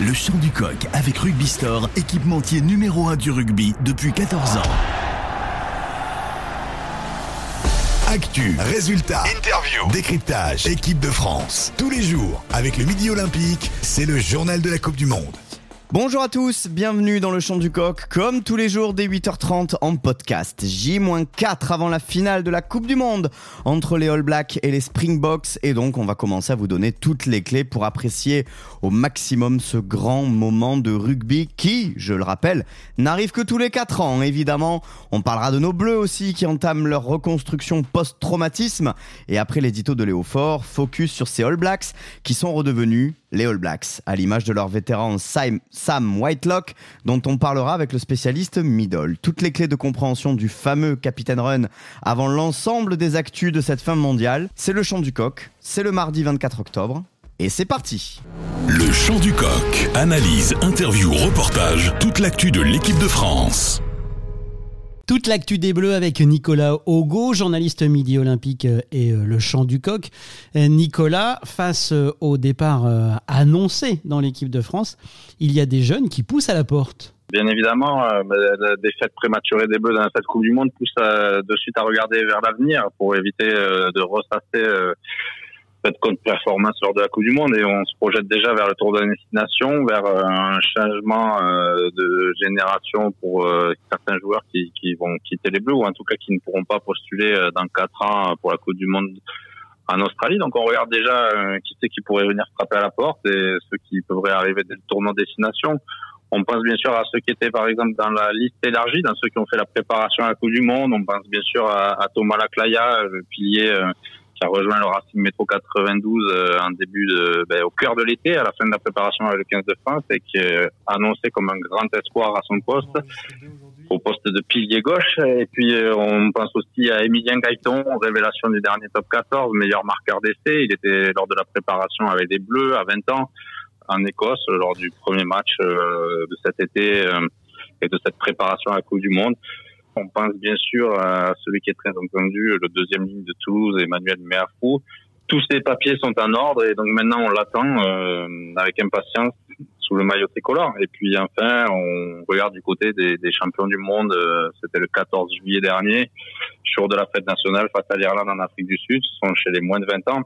Le chant du coq avec Rugby Store, équipementier numéro 1 du rugby depuis 14 ans. Actu, résultats, interview, décryptage, équipe de France. Tous les jours, avec le Midi Olympique, c'est le journal de la Coupe du Monde. Bonjour à tous, bienvenue dans le Chant du Coq, comme tous les jours dès 8h30 en podcast. J-4 avant la finale de la Coupe du Monde entre les All Blacks et les Springboks. Et donc, on va commencer à vous donner toutes les clés pour apprécier au maximum ce grand moment de rugby qui, je le rappelle, n'arrive que tous les 4 ans. Évidemment, on parlera de nos Bleus aussi qui entament leur reconstruction post-traumatisme. Et après l'édito de Léo Fort, focus sur ces All Blacks qui sont redevenus les All Blacks, à l'image de leur vétéran Sam Whitelock, dont on parlera avec le spécialiste Middle. Toutes les clés de compréhension du fameux Capitaine Run avant l'ensemble des actus de cette fin mondiale, c'est le chant du coq, c'est le mardi 24 octobre, et c'est parti Le chant du coq, analyse, interview, reportage, toute l'actu de l'équipe de France. Toute l'actu des Bleus avec Nicolas Augo, journaliste Midi Olympique euh, et euh, le chant du coq. Euh, Nicolas, face au départ annoncé dans l'équipe de France, il y a des jeunes qui poussent à la porte. Bien évidemment, la défaite prématurée des Bleus dans cette Coupe du Monde pousse de suite à regarder vers l'avenir pour éviter de ressasser cette contre-performance lors de la Coupe du Monde et on se projette déjà vers le tour de destination, vers euh, un changement euh, de génération pour euh, certains joueurs qui, vont quitter les Bleus ou en tout cas qui ne pourront pas postuler dans quatre ans pour la Coupe du Monde en Australie. Donc on regarde déjà qui c'est qui pourrait venir frapper à la porte et ceux qui pourraient arriver dès le tournant de destination. On pense bien sûr à ceux qui étaient par exemple dans la liste élargie, dans ceux qui ont fait la préparation à la Coupe du Monde. On pense bien sûr à, à Thomas Laclaya, le pilier qui a rejoint le Racing Métro 92 euh, en début de, ben, au cœur de l'été, à la fin de la préparation avec le 15 de France, et qui est annoncé comme un grand espoir à son poste, au poste de pilier gauche. Et puis euh, on pense aussi à Emilien Gaëton, révélation du dernier top 14, meilleur marqueur d'essai. Il était lors de la préparation avec des Bleus à 20 ans en Écosse lors du premier match euh, de cet été et de cette préparation à la Coupe du Monde. On pense bien sûr à celui qui est très entendu, le deuxième ligne de Toulouse, Emmanuel Méafou. Tous ces papiers sont en ordre et donc maintenant on l'attend euh, avec impatience sous le maillot tricolore. Et puis enfin, on regarde du côté des, champions du monde. Euh, c'était le 14 juillet dernier, jour de la fête nationale face à l'Irlande en Afrique du Sud. Ce sont chez les moins de 20 ans.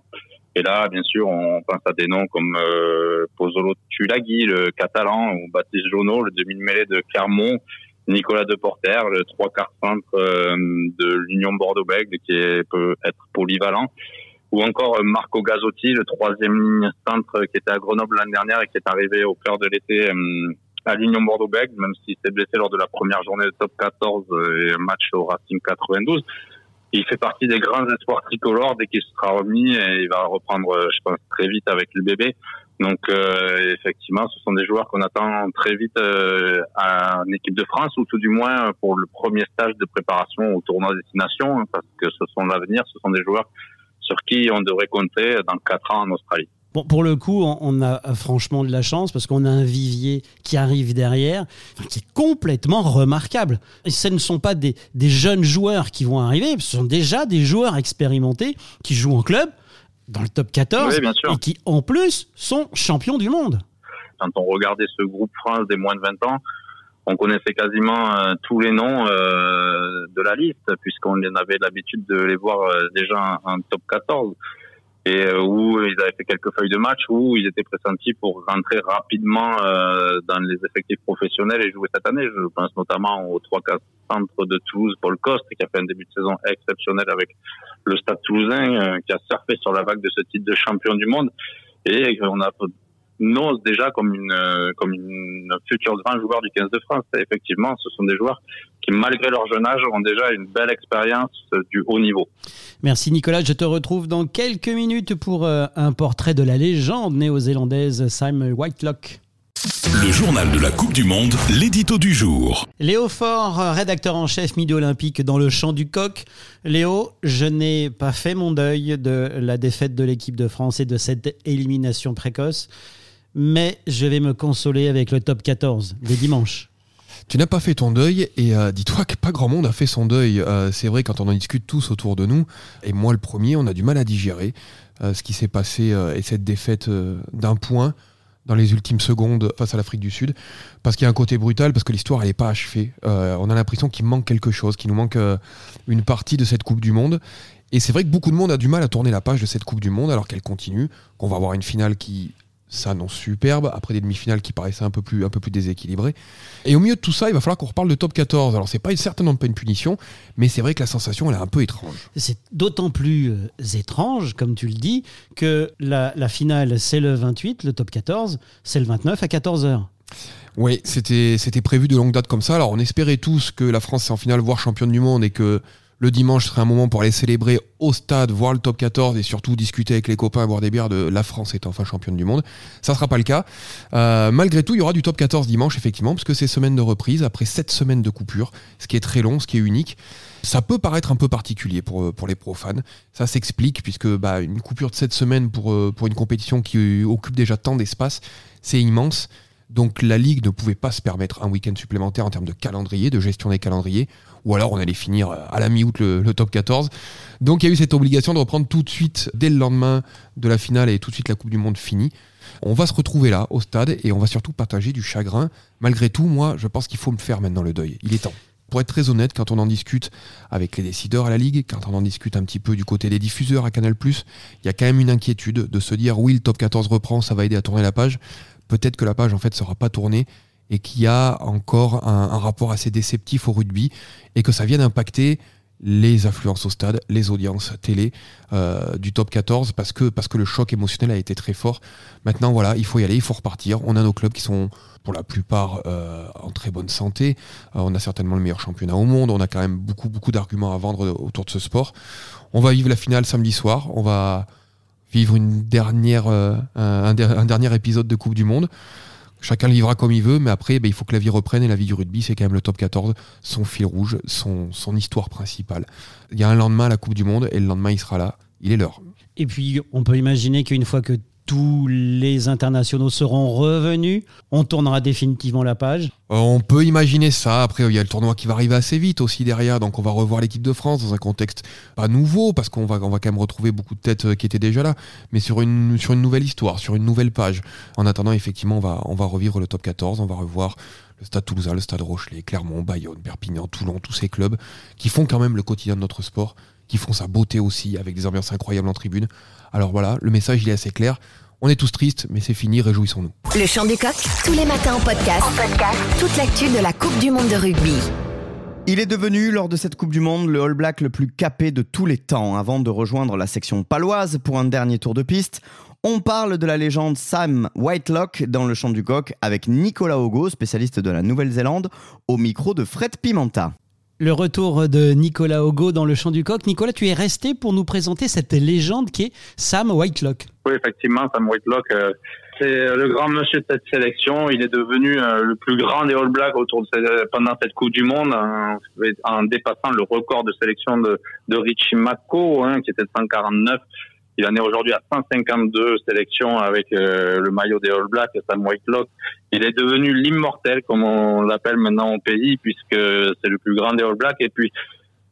Et là, bien sûr, on pense à des noms comme euh, Pozzolo Tulagi, le catalan, ou Baptiste Jonot, le demi-mêlée de Clermont, Nicolas Deporter, le trois quarts centre euh, de l'Union Bordeaux-Bègles, qui peut être polyvalent, ou encore Marco Gazzotti, le troisième ligne centre qui était à Grenoble l'année dernière et qui est arrivé au cœur de l'été euh, à l'Union Bordeaux-Bègles, même s'il s'est blessé lors de la première journée de top 14 euh, et un match au Racing 92. Il fait partie des grands espoirs tricolores dès qu'il sera remis et il va reprendre, je pense, très vite avec le bébé. Donc euh, effectivement, ce sont des joueurs qu'on attend très vite euh, en équipe de France ou tout du moins pour le premier stage de préparation au tournoi destination hein, parce que ce sont l'avenir, ce sont des joueurs sur qui on devrait compter dans quatre ans en Australie. Bon, pour le coup, on a franchement de la chance parce qu'on a un vivier qui arrive derrière, qui est complètement remarquable. Et ce ne sont pas des jeunes joueurs qui vont arriver, ce sont déjà des joueurs expérimentés qui jouent en club, dans le top 14 et qui en plus sont champions du monde. Quand on regardait ce groupe France des moins de 20 ans, on connaissait quasiment euh, tous les noms euh, de la liste puisqu'on avait l'habitude de les voir euh, déjà en, top 14 et euh, où ils avaient fait quelques feuilles de match où ils étaient pressentis pour rentrer rapidement dans les effectifs professionnels et jouer cette année. Je pense notamment aux 3-4 centres de Toulouse, Paul Coste, qui a fait un début de saison exceptionnel avec le Stade Toulousain, euh, qui a surfé sur la vague de ce titre de champion du monde. Et on a Nose déjà comme une euh, comme une future grand joueur du 15 de France. Et effectivement, ce sont des joueurs qui, malgré leur jeune âge, ont déjà une belle expérience du haut niveau. Merci Nicolas. Je te retrouve dans quelques minutes pour euh, un portrait de la légende néo-zélandaise Simon Whitelock. Le journal de la Coupe du Monde, l'édito du jour. Léo Faure, rédacteur en chef Midi Olympique dans le champ du coq. Léo, je n'ai pas fait mon deuil de la défaite de l'équipe de France et de cette élimination précoce, mais je vais me consoler avec le top 14 des dimanches. Tu n'as pas fait ton deuil et euh, dis-toi que pas grand monde a fait son deuil. Euh, c'est vrai quand on en discute tous autour de nous, et moi le premier, on a du mal à digérer euh, ce qui s'est passé et cette défaite d'un point dans les ultimes secondes face à l'Afrique du Sud, parce qu'il y a un côté brutal, parce que l'histoire n'est pas achevée. On a l'impression qu'il manque quelque chose, qu'il nous manque une partie de cette Coupe du Monde. Et c'est vrai que beaucoup de monde a du mal à tourner la page de cette Coupe du Monde alors qu'elle continue, qu'on va avoir une finale qui s'annonce superbe, après des demi-finales qui paraissaient un peu plus, un peu plus déséquilibrées. Et au milieu de tout ça, il va falloir qu'on reparle de top 14. Alors c'est pas certainement pas une punition, mais c'est vrai que la sensation elle est un peu étrange. C'est d'autant plus euh, étrange, comme tu le dis, que la, la finale c'est le 28, le top 14, c'est le 29 à 14h. Oui, c'était c'était prévu de longue date comme ça. Alors on espérait tous que la France est en finale, voire championne du monde, et que le dimanche serait un moment pour aller célébrer au stade, voir le top 14 et surtout discuter avec les copains, boire des bières de la France est enfin championne du monde. Ça ne sera pas le cas. Euh, malgré tout, il y aura du top 14 dimanche, effectivement, parce que c'est semaine de reprise, après 7 semaines de coupure, ce qui est très long, ce qui est unique. Ça peut paraître un peu particulier pour, pour les profanes. Ça s'explique, puisque bah, une coupure de 7 semaines pour, euh, pour une compétition qui occupe déjà tant d'espace, c'est immense. Donc la Ligue ne pouvait pas se permettre un week-end supplémentaire en termes de calendrier, de gestion des calendriers, ou alors on allait finir à la mi-août le, top 14. Donc il y a eu cette obligation de reprendre tout de suite, dès le lendemain de la finale et tout de suite la Coupe du Monde finie. On va se retrouver là, au stade, et on va surtout partager du chagrin. Malgré tout, moi, je pense qu'il faut me faire maintenant le deuil. Il est temps. Pour être très honnête, quand on en discute avec les décideurs à la Ligue, quand on en discute un petit peu du côté des diffuseurs à Canal+, il y a quand même une inquiétude de se dire oui, le top 14 reprend, ça va aider à tourner la page peut-être que la page en fait sera pas tournée et qu'il y a encore un, rapport assez déceptif au rugby et que ça vient d'impacter les affluences au stade, les audiences télé euh, du top 14 parce que, parce que le choc émotionnel a été très fort. Maintenant, voilà, il faut y aller, il faut repartir. On a nos clubs qui sont pour la plupart euh, en très bonne santé. Euh, on a certainement le meilleur championnat au monde. On a quand même beaucoup, beaucoup d'arguments à vendre autour de ce sport. On va vivre la finale samedi soir. On va vivre une dernière, un, dernier épisode de Coupe du Monde. Chacun le vivra comme il veut, mais après, ben, il faut que la vie reprenne et la vie du rugby, c'est quand même le top 14, son fil rouge, son, histoire principale. Il y a un lendemain à la Coupe du Monde et le lendemain, il sera là. Il est l'heure. Et puis, on peut imaginer qu'une fois que tous les internationaux seront revenus, on tournera définitivement la page. Euh, on peut imaginer ça. Après, il y a le tournoi qui va arriver assez vite aussi derrière, donc on va revoir l'équipe de France dans un contexte pas nouveau, parce qu'on va, quand même retrouver beaucoup de têtes euh, qui étaient déjà là, mais sur une, nouvelle histoire, sur une nouvelle page. En attendant, effectivement, on va, on va revivre le top 14, on va revoir le Stade Toulousain, le Stade Rochelet, Clermont, Bayonne, Perpignan, Toulon, tous ces clubs qui font quand même le quotidien de notre sport, qui font sa beauté aussi, avec des ambiances incroyables en tribune. Alors voilà, le message il est assez clair. On est tous tristes, mais c'est fini, réjouissons-nous. Le chant du coq, tous les matins en podcast. En podcast. Toute l'actu de la Coupe du Monde de rugby. Il est devenu, lors de cette Coupe du Monde, le All Black le plus capé de tous les temps. Avant de rejoindre la section paloise pour un dernier tour de piste, on parle de la légende Sam Whitelock dans le chant du coq avec Nicolas Ogo, spécialiste de la Nouvelle-Zélande, au micro de Fred Pimenta. Le retour de Nicolas Ogo dans le chant du coq. Nicolas, tu es resté pour nous présenter cette légende qui est Sam Whitelock. Oui, effectivement, Sam Whitelock, euh, c'est le grand monsieur de cette sélection. Il est devenu euh, le plus grand des All Blacks autour de pendant cette Coupe du Monde, en, dépassant le record de sélection de, de Richie Mako, hein, qui était de 149. Il en est aujourd'hui à 152 sélections avec euh, le maillot des All Blacks, Sam Whitelock. Il est devenu l'immortel, comme on l'appelle maintenant au pays, puisque c'est le plus grand des All Blacks. Et puis,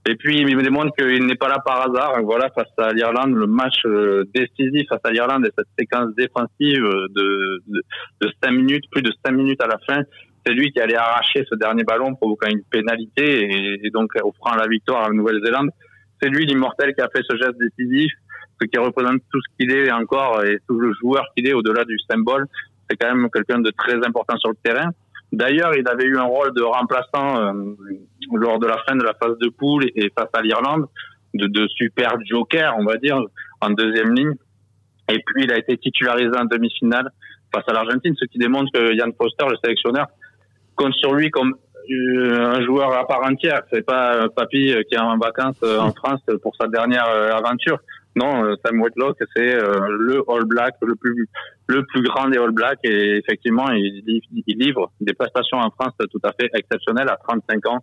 et puis, il me démontre qu'il n'est pas là par hasard. Voilà, face à l'Irlande, le match euh, décisif face à l'Irlande et cette séquence défensive de, de, de 5 minutes, plus de 5 minutes à la fin, c'est lui qui allait arracher ce dernier ballon, provoquant une pénalité et, et donc offrant la victoire à la Nouvelle-Zélande. C'est lui l'immortel qui a fait ce geste décisif ce qui représente tout ce qu'il est encore et tout le joueur qu'il est au-delà du symbole. C'est quand même quelqu'un de très important sur le terrain. D'ailleurs, il avait eu un rôle de remplaçant euh, lors de la fin de la phase de poule et face à l'Irlande, de, de, super joker, on va dire, en deuxième ligne. Et puis, il a été titularisé en demi-finale face à l'Argentine, ce qui démontre que Yann Foster, le sélectionneur, compte sur lui comme un joueur à part entière. C'est pas un papy qui est en vacances euh, en France pour sa dernière aventure. Non, euh, Sam Whitlock, c'est euh, le All Black le plus le plus grand des All Blacks et effectivement, il, il, livre des prestations en France tout à fait exceptionnelles à 35 ans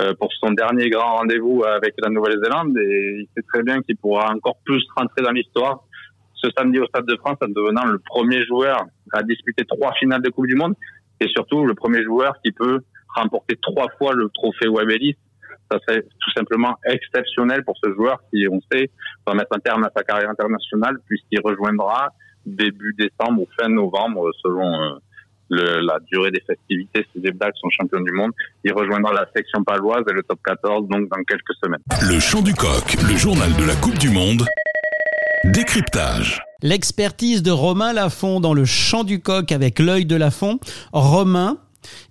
euh, pour son dernier grand rendez-vous avec la Nouvelle-Zélande et il sait très bien qu'il pourra encore plus rentrer dans l'histoire ce samedi au Stade de France en devenant le premier joueur à disputer trois finales de Coupe du Monde et surtout le premier joueur qui peut remporter trois fois le trophée Webb ça serait tout simplement exceptionnel pour ce joueur qui, on sait, va mettre un terme à sa carrière internationale puisqu'il rejoindra début décembre ou fin novembre, selon le, la durée des festivités si les Blacks sont champions du monde. Il rejoindra la section paloise et le top 14 donc dans quelques semaines. Le chant du coq, le journal de la Coupe du Monde. Décryptage. L'expertise de Romain Lafont dans le champ du coq avec l'œil de Lafont. Romain,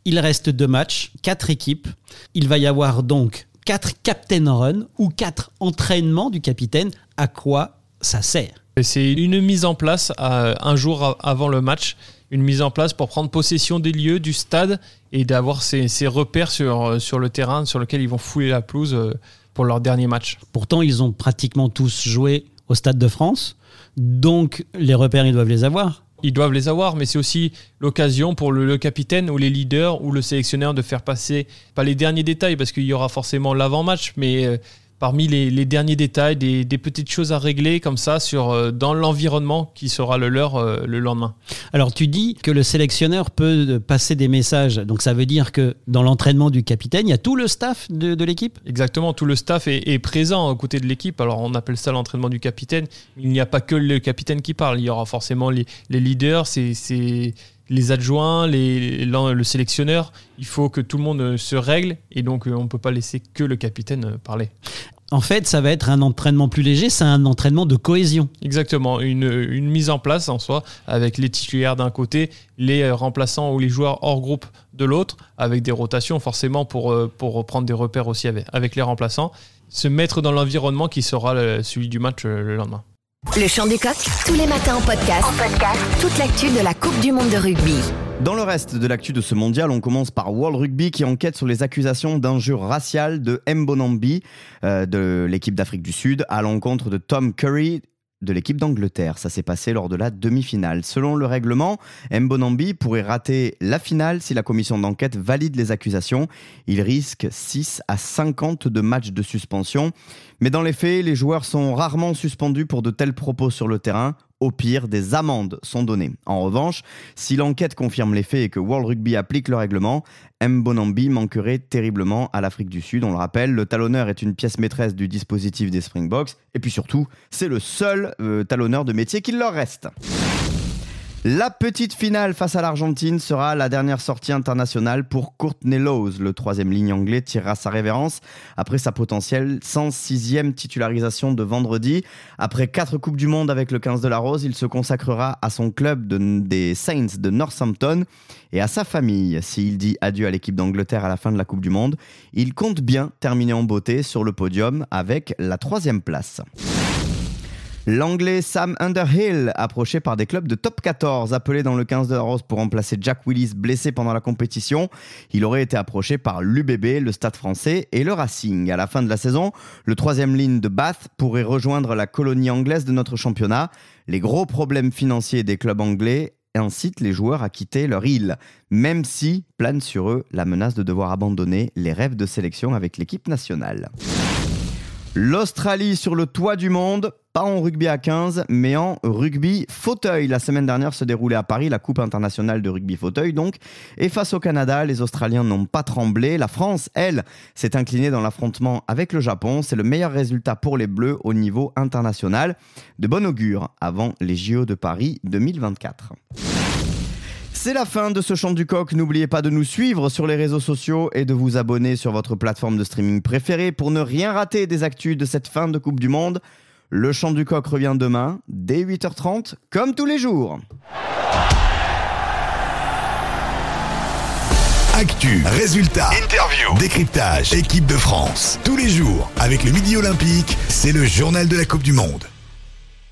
il reste deux matchs, quatre équipes. Il va y avoir donc quatre captain run ou quatre entraînements du capitaine. À quoi ça sert? C'est une mise en place un jour avant le match une mise en place pour prendre possession des lieux, du stade et d'avoir ces, repères sur, euh, sur le terrain sur lequel ils vont fouler la pelouse euh, pour leur dernier match. Pourtant, ils ont pratiquement tous joué au Stade de France, donc les repères, ils doivent les avoir. Ils doivent les avoir, mais c'est aussi l'occasion pour le, capitaine ou les leaders ou le sélectionneur de faire passer, pas les derniers détails, parce qu'il y aura forcément l'avant-match, mais euh, parmi les, derniers détails, des, petites choses à régler comme ça sur, euh, dans l'environnement qui sera le leur euh, le lendemain. Alors tu dis que le sélectionneur peut passer des messages, donc ça veut dire que dans l'entraînement du capitaine, il y a tout le staff de, l'équipe? Exactement, tout le staff est, présent aux côtés de l'équipe. Alors on appelle ça l'entraînement du capitaine. Il n'y a pas que le capitaine qui parle, il y aura forcément les, leaders, c'est les adjoints, les, le sélectionneur, il faut que tout le monde euh, se règle et donc euh, on ne peut pas laisser que le capitaine euh, parler. En fait, ça va être un entraînement plus léger, c'est un entraînement de cohésion. Exactement, une, une, mise en place en soi, avec les titulaires d'un côté, les remplaçants ou les joueurs hors groupe de l'autre, avec des rotations forcément pour, pour prendre des repères aussi avec, avec les remplaçants, se mettre dans l'environnement qui sera celui du match le lendemain. Le chant du coq, tous les matins en podcast. En podcast. Toute l'actu de la Coupe du monde de rugby. Dans le reste de l'actu de ce mondial, on commence par World Rugby qui enquête sur les accusations d'injure raciale de Mbonambi euh, de l'équipe d'Afrique du Sud à l'encontre de Tom Curry de l'équipe d'Angleterre. Ça s'est passé lors de la demi-finale. Selon le règlement, Mbonambi pourrait rater la finale si la commission d'enquête valide les accusations. Il risque 6 à 50 de matchs de suspension. Mais dans les faits, les joueurs sont rarement suspendus pour de tels propos sur le terrain. Au pire, des amendes sont données. En revanche, si l'enquête confirme les faits et que World Rugby applique le règlement, Mbonambi manquerait terriblement à l'Afrique du Sud. On le rappelle, le talonneur est une pièce maîtresse du dispositif des Springboks. Et puis surtout, c'est le seul euh, talonneur de métier qu'il leur reste. La petite finale face à l'Argentine sera la dernière sortie internationale pour Courtney Lowes. Le troisième ligne anglais tirera sa révérence après sa potentielle 106e titularisation de vendredi. Après quatre Coupes du Monde avec le 15 de la Rose, il se consacrera à son club des Saints de Northampton et à sa famille. S'il dit adieu à l'équipe d'Angleterre à la fin de la Coupe du Monde, il compte bien terminer en beauté sur le podium avec la troisième place. L'anglais Sam Underhill, approché par des clubs de top 14, appelé dans le 15 de la Rose pour remplacer Jack Willis blessé pendant la compétition. Il aurait été approché par l'UBB, le Stade français et le Racing. À la fin de la saison, le troisième ligne de Bath pourrait rejoindre la colonie anglaise de notre championnat. Les gros problèmes financiers des clubs anglais incitent les joueurs à quitter leur île, même si plane sur eux la menace de devoir abandonner les rêves de sélection avec l'équipe nationale. L'Australie sur le toit du monde, pas en rugby à 15, mais en rugby fauteuil. La semaine dernière se déroulait à Paris la Coupe internationale de rugby fauteuil, donc. Et face au Canada, les Australiens n'ont pas tremblé. La France, elle, s'est inclinée dans l'affrontement avec le Japon. C'est le meilleur résultat pour les Bleus au niveau international. De bon augure avant les JO de Paris 2024. C'est la fin de ce chant du coq. N'oubliez pas de nous suivre sur les réseaux sociaux et de vous abonner sur votre plateforme de streaming préférée pour ne rien rater des actus de cette fin de Coupe du Monde. Le chant du coq revient demain, dès 8h30, comme tous les jours. Actu, résultats, interview, décryptage, équipe de France. Tous les jours, avec le Midi Olympique, c'est le journal de la Coupe du Monde.